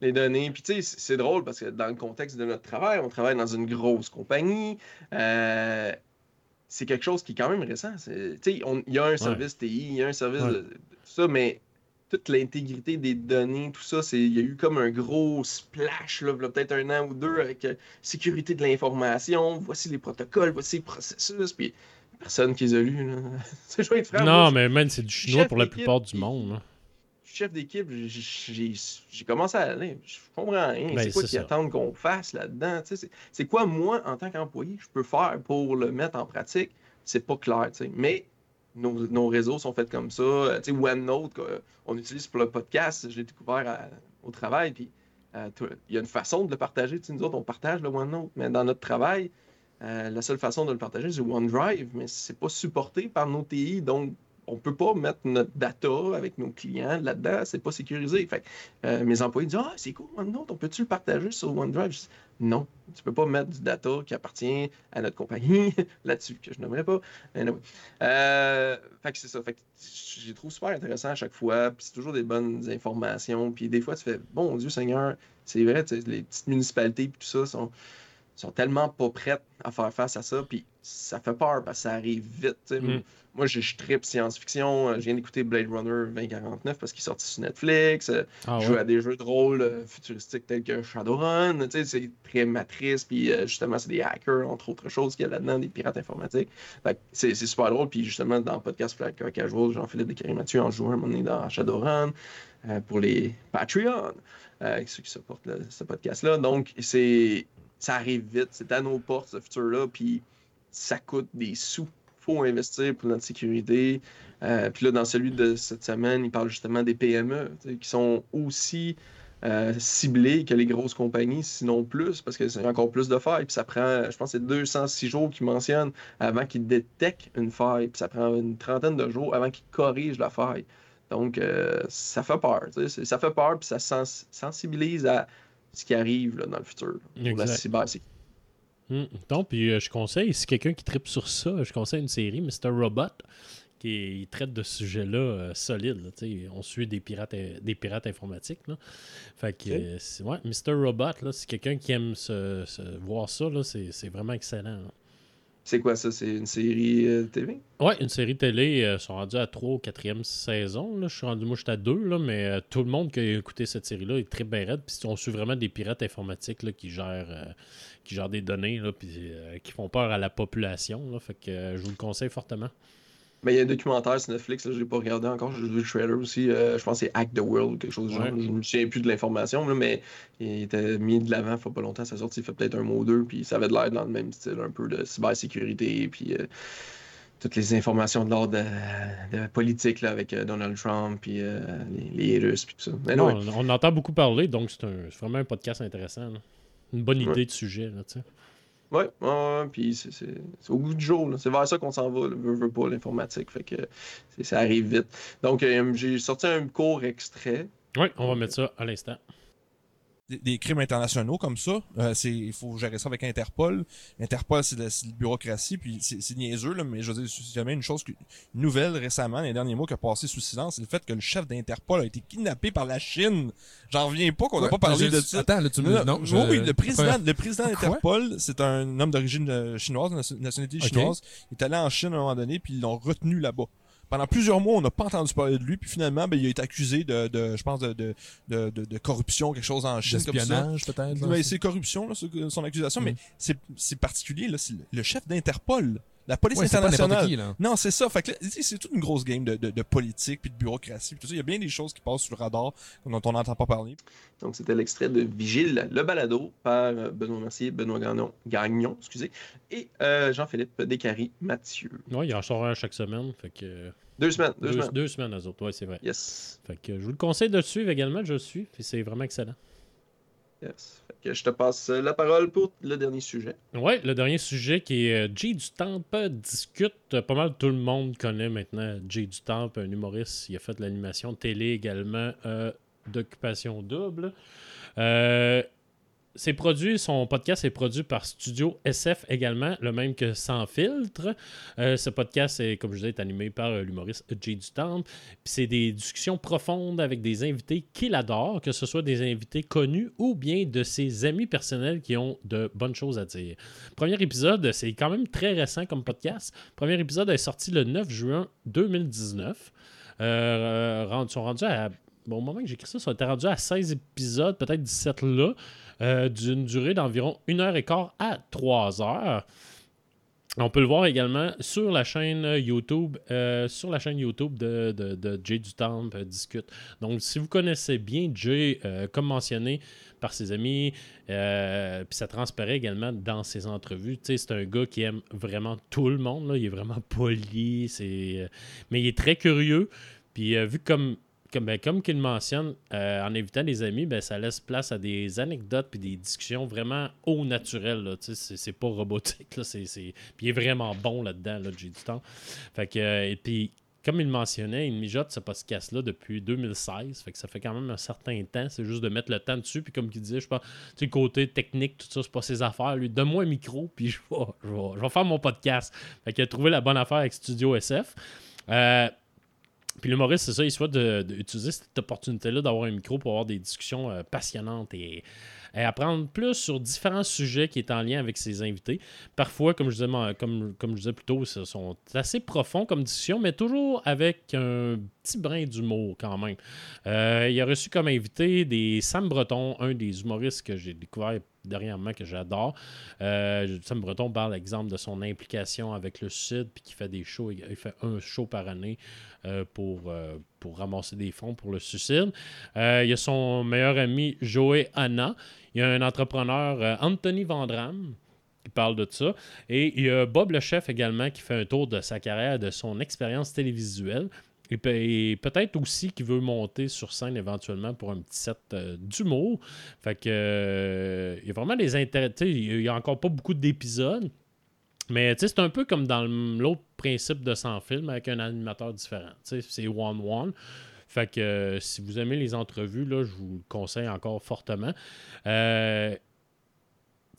les données. Puis tu sais, c'est drôle parce que dans le contexte de notre travail, on travaille dans une grosse compagnie. Euh, c'est quelque chose qui est quand même récent. Tu sais, il y a un service TI, il y a un service de, ça, mais toute l'intégrité des données, tout ça, il y a eu comme un gros splash, là, peut-être un an ou deux, avec euh, sécurité de l'information, voici les protocoles, voici les processus, puis personne qui les a lus. (laughs) c'est Non, mais même, c'est du chinois pour la plupart du monde. Là chef d'équipe, j'ai commencé à aller. Je comprends rien. Ben, c'est quoi qu'ils attendent qu'on fasse là-dedans? C'est quoi, moi, en tant qu'employé, je peux faire pour le mettre en pratique? C'est pas clair. Mais nos, réseaux sont faits comme ça. OneNote, on utilise pour le podcast, je l'ai découvert au travail. Puis euh, il y a une façon de le partager. nous autres, on partage le OneNote, mais dans notre travail, euh, la seule façon de le partager, c'est OneDrive, mais c'est pas supporté par nos TI. Donc, on peut pas mettre notre data avec nos clients là-dedans, c'est pas sécurisé. Fait euh, mes employés disent Ah, c'est cool, OneNote, on peut-tu le partager sur OneDrive? Non, tu peux pas mettre du data qui appartient à notre compagnie (laughs) là-dessus, que je n'aimerais pas. Euh, fait que c'est ça. Fait que j'ai trouvé super intéressant à chaque fois, puis c'est toujours des bonnes informations. Puis des fois, tu fais Bon Dieu Seigneur, c'est vrai, les petites municipalités, puis tout ça sont sont tellement pas prêtes à faire face à ça, puis ça fait peur parce que ça arrive vite. Mm. Moi, je, je tripe science-fiction. Euh, je viens d'écouter Blade Runner 2049 parce qu'il est sorti sur Netflix. Euh, ah je joue à des jeux de rôle euh, futuristiques tels que Shadowrun. C'est très matrice, puis justement, c'est des hackers, entre autres choses, qu'il y a là-dedans, des pirates informatiques. C'est super drôle. Puis justement, dans le podcast Flag Casual, Jean-Philippe Descaries-Mathieu en jouant un moment donné dans Shadowrun pour les Patreon, ceux qui supportent ce podcast-là. Donc, c'est ça arrive vite. C'est à nos portes, ce futur-là. Puis ça coûte des sous. faut investir pour notre sécurité. Euh, puis là, dans celui de cette semaine, il parle justement des PME qui sont aussi euh, ciblés que les grosses compagnies, sinon plus, parce que c'est encore plus de failles. Puis ça prend, je pense, c'est 206 jours qu'ils mentionnent avant qu'ils détectent une faille. Puis ça prend une trentaine de jours avant qu'ils corrigent la faille. Donc, euh, ça fait peur. Ça fait peur, puis ça sensibilise à ce qui arrive dans le futur pour la cybersécurité. Hmm. Donc, puis euh, je conseille, si quelqu'un qui tripe sur ça, je conseille une série, Mr. Robot, qui traite de ce sujet-là euh, solide. on suit des pirates, des pirates informatiques. Fait que, euh, ouais, Mr. Robot, c'est quelqu'un qui aime se, voir ça, c'est vraiment excellent. C'est quoi ça? C'est une série euh, TV? Oui, une série télé. Ils sont rendus à 3 ou 4e saison. Là. Je suis rendu, moi, je à 2, là, mais euh, tout le monde qui a écouté cette série-là est très bien raide. Puis on suit vraiment des pirates informatiques là, qui, gèrent, euh, qui gèrent des données, là, puis qui font peur à la population. Là. Fait que je vous le conseille fortement. Mais il y a un documentaire sur Netflix, je l'ai pas regardé encore, j'ai vu le trailer aussi. Euh, je pense que c'est Hack the World, quelque chose du genre. Je me souviens plus de l'information, mais il était mis de l'avant il faut pas longtemps, ça sorti, il fait peut-être un mot ou deux, puis ça avait de l'air dans le même style, un peu de cybersécurité, puis euh, toutes les informations de l'ordre de, politique là, avec euh, Donald Trump, puis les, Russes, puis tout ça. non, on, entend beaucoup parler, donc c'est vraiment un podcast intéressant. Une bonne idée de sujet, là, tu sais. Oui, ouais, puis c'est au bout du jour. C'est vers ça qu'on s'en va, le veut, pas l'informatique. Fait que ça arrive vite. Donc, euh, j'ai sorti un court extrait. Oui, on va mettre ça à l'instant des, crimes internationaux comme ça. Euh, c'est, il faut gérer ça avec Interpol. Interpol, c'est de, la bureaucratie, puis c'est, niaiseux, là, mais je veux dire, jamais une chose, une nouvelle récemment, les derniers mois qui a passé sous silence, c'est le fait que le chef d'Interpol a été kidnappé par la Chine. J'en reviens pas qu'on n'a pas parlé de ça. Attends, là, tu me non, oui, le président, le président d'Interpol, c'est un homme d'origine euh, chinoise, nationalité chinoise. Il est allé en Chine à un moment donné, puis ils l'ont retenu là-bas pendant plusieurs mois, on n'a pas entendu parler de lui, puis finalement, ben, il a été accusé de, de je pense, de, de, de, de, corruption, quelque chose en Chine. D'espionnage, peut-être. Ben, c'est corruption, là, son accusation, mais mm. c'est particulier, là, c'est le chef d'Interpol la police internationale. non, c'est ça. Fait que c'est toute une grosse game de, de, politique puis de bureaucratie. Tout ça. Il y a bien des choses qui passent sur le radar dont on n'entend pas parler. Donc, c'était l'extrait de Vigile, le balado par euh, Benoît Mercier, Benoît Gagnon, Gagnon excusez, et euh, Jean-Philippe Descaries Mathieu. Oui, il en sort un chaque semaine. Fait que... Deux semaines. Deux, semaines. Deux semaines, eux autres. Oui, c'est vrai. Yes. Fait que je vous le conseille de le suivre également. Je le suis. C'est vraiment excellent. Yes. je te passe la parole pour le dernier sujet. Oui, le dernier sujet qui est euh, Jay du Temple discute. Pas mal tout le monde connaît maintenant Jay du Temple, un humoriste. Il a fait de l'animation télé également euh, d'occupation double. Euh, son podcast est produit par Studio SF également, le même que Sans Filtre. Euh, ce podcast, est, comme je disais, animé par euh, l'humoriste Jay du Puis c'est des discussions profondes avec des invités qu'il adore, que ce soit des invités connus ou bien de ses amis personnels qui ont de bonnes choses à dire. Premier épisode, c'est quand même très récent comme podcast. Premier épisode est sorti le 9 juin 2019. Euh, sont rendus à. Bon, au moment que j'écris ça, ça a été rendu à 16 épisodes, peut-être 17 là. Euh, d'une durée d'environ 1 heure et quart à 3 heures. On peut le voir également sur la chaîne YouTube, euh, sur la chaîne YouTube de, de, Jay du Temple Discute. Donc, si vous connaissez bien Jay, euh, comme mentionné par ses amis, puis ça transparaît également dans ses entrevues. c'est un gars qui aime vraiment tout le monde. Il est vraiment poli, mais il est très curieux. Puis, vu comme comme, ben, comme qu'il mentionne, euh, en évitant les amis, ben, ça laisse place à des anecdotes puis des discussions vraiment au naturel. C'est pas robotique. Là, Puis il est vraiment bon là-dedans, là, j'ai du temps. Que, et puis, comme il mentionnait, il mijote ce podcast-là depuis 2016. Fait que ça fait quand même un certain temps. C'est juste de mettre le temps dessus. Puis comme il disait, je pense, tu côté technique, tout ça, c'est pas ses affaires. Lui, donne-moi un micro, puis je vais, faire mon podcast. Fait a trouvé la bonne affaire avec Studio SF. Euh, puis l'humoriste, c'est ça, il souhaite d'utiliser cette opportunité-là d'avoir un micro pour avoir des discussions euh, passionnantes et, apprendre plus sur différents sujets qui est en lien avec ses invités. Parfois, comme je disais, comme, comme je disais plus tôt, ce sont assez profonds comme discussions, mais toujours avec un brin d'humour quand même. Euh, il a reçu comme invité des Sam Breton, un des humoristes que j'ai découvert dernièrement que j'adore. Euh, Sam Breton parle, exemple, de son implication avec le Sud, puis qui fait des shows. Il fait un show par année. Euh, pour, pour ramasser des fonds pour le suicide. Il y a son meilleur ami Joey Anna. Il y a un entrepreneur, Anthony Vandram, qui parle de ça. Et il y a Bob le chef également qui fait un tour de sa carrière, de son expérience télévisuelle. Et peut-être aussi qu'il veut monter sur scène éventuellement pour un petit set d'humour. Fait que il y a vraiment des intérêts. Il y a encore pas beaucoup d'épisodes. Mais c'est un peu comme dans l'autre principe de 100 films avec un animateur différent. C'est one-one. Fait que euh, si vous aimez les entrevues, là, je vous le conseille encore fortement. Euh,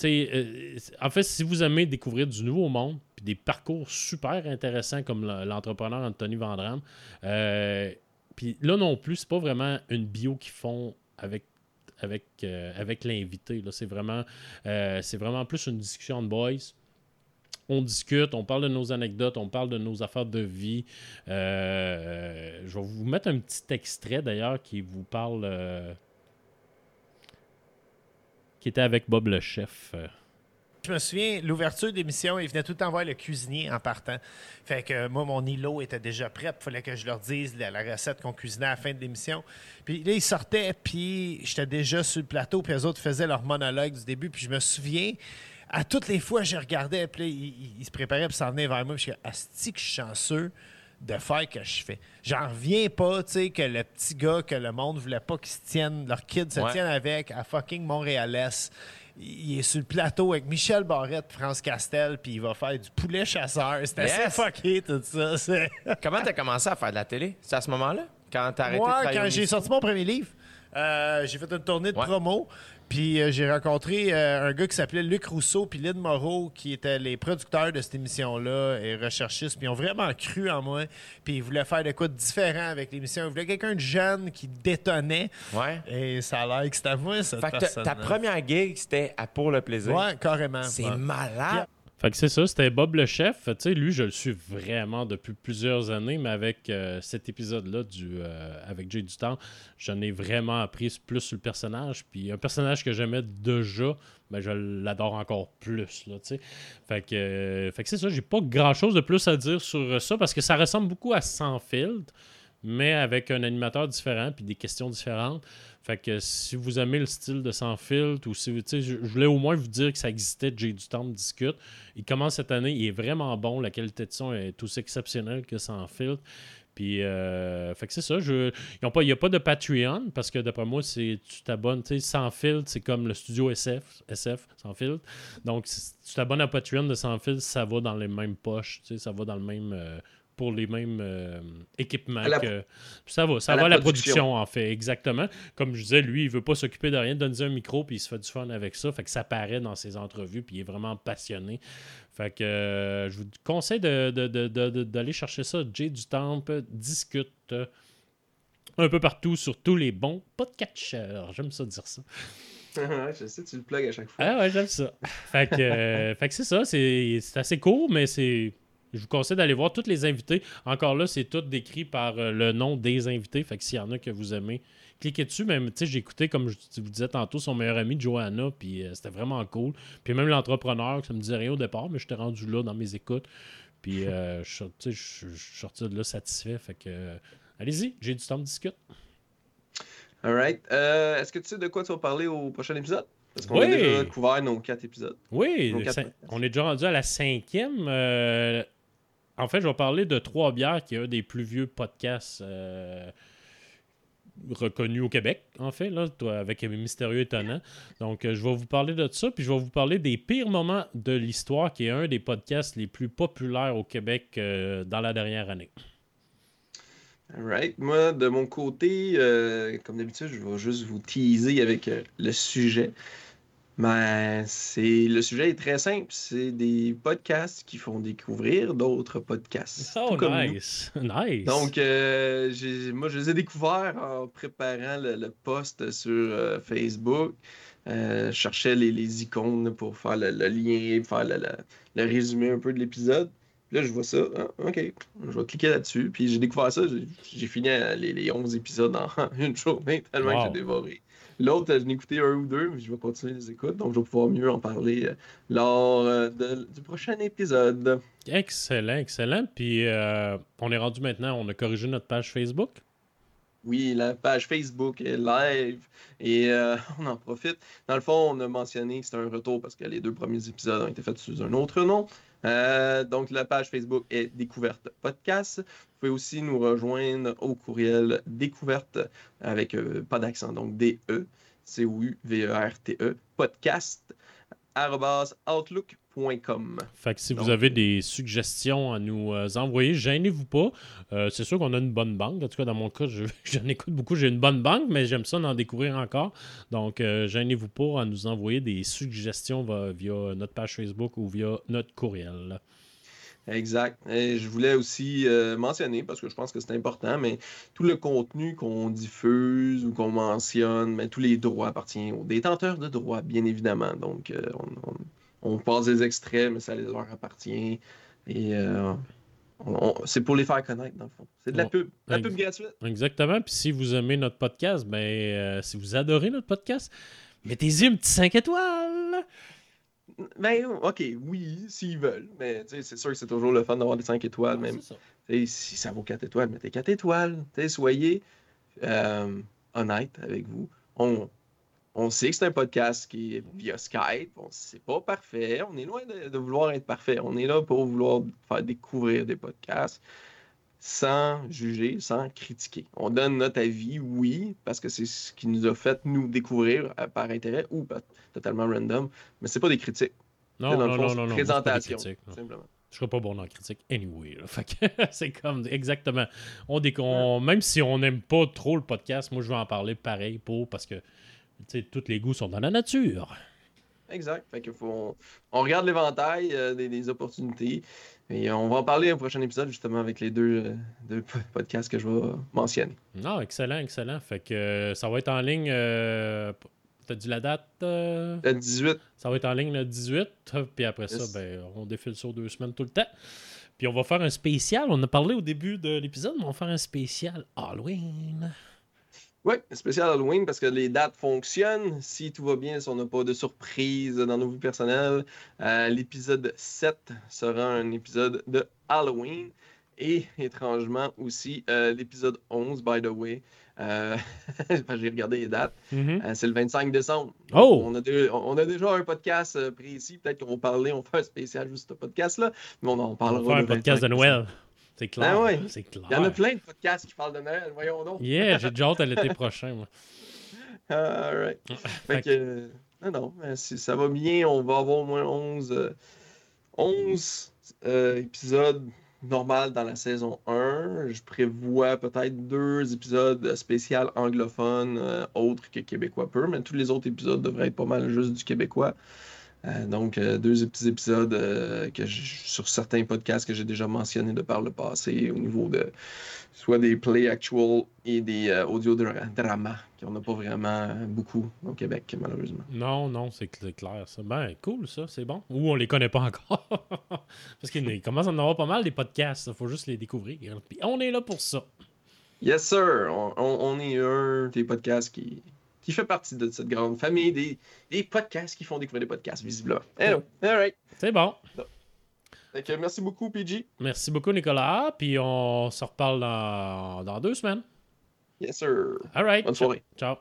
euh, en fait, si vous aimez découvrir du nouveau monde, puis des parcours super intéressants comme l'entrepreneur Anthony Vandram, puis là non plus, c'est pas vraiment une bio qu'ils font avec avec, avec l'invité. C'est vraiment, vraiment plus une discussion de boys on discute, on parle de nos anecdotes, on parle de nos affaires de vie. Euh, je vais vous mettre un petit extrait d'ailleurs qui vous parle. Euh, qui était avec Bob le chef. Je me souviens, l'ouverture d'émission, il venait tout le temps voir le cuisinier en partant. Fait que moi, mon îlot était déjà prêt. Il fallait que je leur dise la, recette qu'on cuisinait à la fin de l'émission. Puis là, ils sortaient, puis j'étais déjà sur le plateau, puis les autres faisaient leur monologue du début. Puis je me souviens, à toutes les fois, je regardais, puis il, se préparait pour s'en venir vers moi. Puis je suis chanceux de faire que je fais. J'en reviens pas, tu sais, que le petit gars que le monde voulait pas qu'ils se tiennent, leur kid se tiennent avec à fucking Montréalès. Il est sur le plateau avec Michel Barrette, France Castel, puis il va faire du poulet chasseur. C'était assez fucké, tout ça. (laughs) Comment t'as commencé à faire de la télé? C'est à ce moment-là? Quand t'as arrêté Moi, de quand j'ai sorti mon premier livre, euh, j'ai fait une tournée de promo. Puis euh, j'ai rencontré euh, un gars qui s'appelait Luc Rousseau puis Lynn Moreau, qui étaient les producteurs de cette émission-là et recherchistes. Puis ils ont vraiment cru en moi. Puis ils voulaient faire des quoi de différent avec l'émission. Ils voulaient quelqu'un de jeune qui détonnait. Ouais. Et ça a l'air que c'était à moi, cette fait Ta première gig, c'était à Pour le plaisir. Ouais, carrément. C'est malade. Fait que c'est ça, c'était Bob le chef. Tu sais, lui, je le suis vraiment depuis plusieurs années, mais avec euh, cet épisode-là du euh, avec Jay du temps, j'en ai vraiment appris plus sur le personnage. Puis un personnage que j'aimais déjà, ben, je l'adore encore plus. Là, euh, fait que c'est ça, j'ai pas grand-chose de plus à dire sur ça parce que ça ressemble beaucoup à Sans filtre, mais avec un animateur différent puis des questions différentes. Fait que si vous aimez le style de Sans Filtre, ou si je, je voulais au moins vous dire que ça existait, J'ai du temps de discute. Il commence cette année, il est vraiment bon, la qualité de son est aussi exceptionnelle que Sans Filtre. Puis, euh, fait que c'est ça. Il n'y a pas de Patreon parce que d'après moi, c'est tu t'abonnes. Sans filtre, c'est comme le studio SF, SF sans filtre. Donc, si tu t'abonnes à Patreon de Sans filtre, ça va dans les mêmes poches. Ça va dans le même. Euh, pour les mêmes euh, équipements. Que... Ça va, ça va la, production. en fait, exactement. Comme je disais, lui, il veut pas s'occuper de rien, donner un micro, puis il se fait du fun avec ça. Fait que ça paraît dans ses entrevues, puis il est vraiment passionné. Fait que euh, je vous conseille d'aller de, chercher ça. Jay du Temple discute un peu partout sur tous les bons podcatchers. J'aime ça dire ça. (laughs) je sais, tu le plugues à chaque fois. Ah ouais, j'aime ça. fait que, euh, (laughs) fait que c'est ça, c'est assez court, mais c'est. Je vous conseille d'aller voir tous les invités. Encore là, c'est tout décrit par euh, le nom des invités. Fait que s'il y en a que vous aimez, cliquez dessus. Même, tu sais, j'ai écouté, comme je vous disais tantôt, son meilleur ami Johanna, puis euh, c'était vraiment cool. Puis même l'entrepreneur, ça me disait rien au départ, mais j'étais rendu là dans mes écoutes. Puis, (laughs) je suis sorti de là satisfait. Fait que, allez-y, j'ai du temps de discuter. Alright. Euh, est-ce que tu sais de quoi tu vas parler au prochain épisode? Parce qu'on a déjà couvert nos quatre épisodes. Oui, on est déjà rendu à la cinquième. Euh, en fait, je vais parler de Trois Bières, qui est un des plus vieux podcasts euh, reconnus au Québec, en fait, là, avec Mystérieux Étonnant. Donc, je vais vous parler de ça, puis je vais vous parler des pires moments de l'histoire, qui est un des podcasts les plus populaires au Québec dans la dernière année. Right. Moi, de mon côté, euh, comme d'habitude, je vais juste vous teaser avec euh, le sujet. Mais c'est le sujet est très simple. C'est des podcasts qui font découvrir d'autres podcasts. Oh, nice. (laughs) nice. Donc, euh, moi, je les ai découverts en préparant le, post sur Facebook. je cherchais les, icônes pour faire le, lien, faire le résumé un peu de l'épisode. Là, je vois ça. Ah, OK. Je vais cliquer là-dessus. Puis j'ai découvert ça. J'ai fini les, les, 11 épisodes en (laughs) une journée, tellement que j'ai dévoré. L'autre, je n'ai écouté un ou deux, mais je vais continuer les écoutes. Donc, je vais pouvoir mieux en parler euh, lors euh, du prochain épisode. Excellent, excellent. Puis, euh, on est rendu maintenant, on a corrigé notre page Facebook? Oui, la page Facebook est live et (laughs) on en profite. Dans le fond, on a mentionné que c'était un retour parce que les deux premiers épisodes ont été faits sous un autre nom. Euh, donc, la page Facebook est Découverte Podcast. Vous pouvez aussi nous rejoindre au courriel découverte avec euh, pas d'accent, donc D-E, C-O-U-V-E-R-T-E, podcast, outlook fait que si vous avez des suggestions à nous euh, envoyer, gênez-vous pas. Euh, c'est sûr qu'on a une bonne banque. En tout cas, dans mon cas, j'en écoute beaucoup. J'ai une bonne banque, mais j'aime ça d'en découvrir encore. Donc, euh, gênez-vous pas à nous envoyer des suggestions via notre page Facebook ou via notre courriel. Exact. Je voulais aussi mentionner, parce que je pense que c'est important, mais tout le contenu qu'on diffuse ou qu'on mentionne, mais tous les droits appartiennent aux détenteurs de droits, bien évidemment. Donc, on on passe des extraits, mais ça leur appartient. Et euh, c'est pour les faire connaître, dans le fond. C'est de la pub. La pub gratuite. Exactement. Puis si vous aimez notre podcast, ben, euh, si vous adorez notre podcast, mettez-y un petit 5 étoiles. Ben, ok, oui, s'ils veulent. Mais c'est sûr que c'est toujours le fun d'avoir des 5 étoiles. même. Si ça vaut 4 étoiles, mettez 4 étoiles. soyez euh, honnête avec vous. On, on sait que c'est un podcast qui est via Skype. C'est pas parfait. On est loin de, vouloir être parfait. On est là pour vouloir faire découvrir des podcasts sans juger, sans critiquer. On donne notre avis, oui, parce que c'est ce qui nous a fait nous découvrir par intérêt ou totalement random, mais c'est pas des critiques. Non, non, non, non, présentation, simplement. Je serais pas bon dans la critique anyway. (laughs) c'est comme exactement. On, Même si on n'aime pas trop le podcast, moi je vais en parler pareil pour parce que tous les goûts sont dans la nature. Exact. Fait que faut, on, regarde l'éventail euh, des, opportunités. Et on va en parler au prochain épisode, justement, avec les deux, euh, deux podcasts que je vais mentionner. Non, ah, excellent, excellent. Fait que euh, ça va être en ligne. T'as dit la date Le 18. Ça va être en ligne le 18. Puis après ça, ben, on défile sur deux semaines tout le temps. Puis on va faire un spécial. On a parlé au début de l'épisode, mais on va faire un spécial Halloween. Oui, spécial Halloween parce que les dates fonctionnent. Si tout va bien, si on n'a pas de surprise dans nos vies personnelles, euh, l'épisode 7 sera un épisode de Halloween. Et étrangement aussi, euh, l'épisode 11, by the way, euh, (laughs) j'ai regardé les dates, mm-hmm. c'est le 25 décembre. Oh! On a, on a, déjà un podcast précis. Peut-être qu'on va parler, on fait un spécial juste ce podcast-là, mais on en parlera. On va faire un podcast de Noël. C'est clair. Ben c'est clair. Il y en a plein de podcasts qui parlent de Noël, voyons donc. Yeah, j'ai déjà hâte à l'été (laughs) prochain, moi. All Fait que, non, non, si ça va bien, on va avoir au moins 11, 11 euh, euh, épisodes normal dans la saison 1. Je prévois peut-être deux épisodes spéciaux anglophones euh, autres que québécois peu, mais tous les autres épisodes devraient être pas mal juste du québécois. Euh, donc, euh, deux petits épisodes que sur certains podcasts que j'ai déjà mentionnés de par le passé au niveau de soit des play actual et des euh, audio drama qu'on n'a pas vraiment beaucoup au Québec, malheureusement. Non, non, c'est clair. Ça. Ben, cool, ça, c'est bon. Ou on les connaît pas encore. (laughs) Parce qu'il commence à en avoir pas mal des podcasts. Il faut juste les découvrir. Puis on est là pour ça. Yes, sir. On, est un des podcasts qui, qui fait partie de cette grande famille des, des podcasts qui font découvrir des podcasts, visiblement. All right. C'est bon merci beaucoup, PG. Merci beaucoup, Nicolas. Puis on se reparle dans, dans deux semaines. Yes, sir. All right. Bonne soirée. Ciao.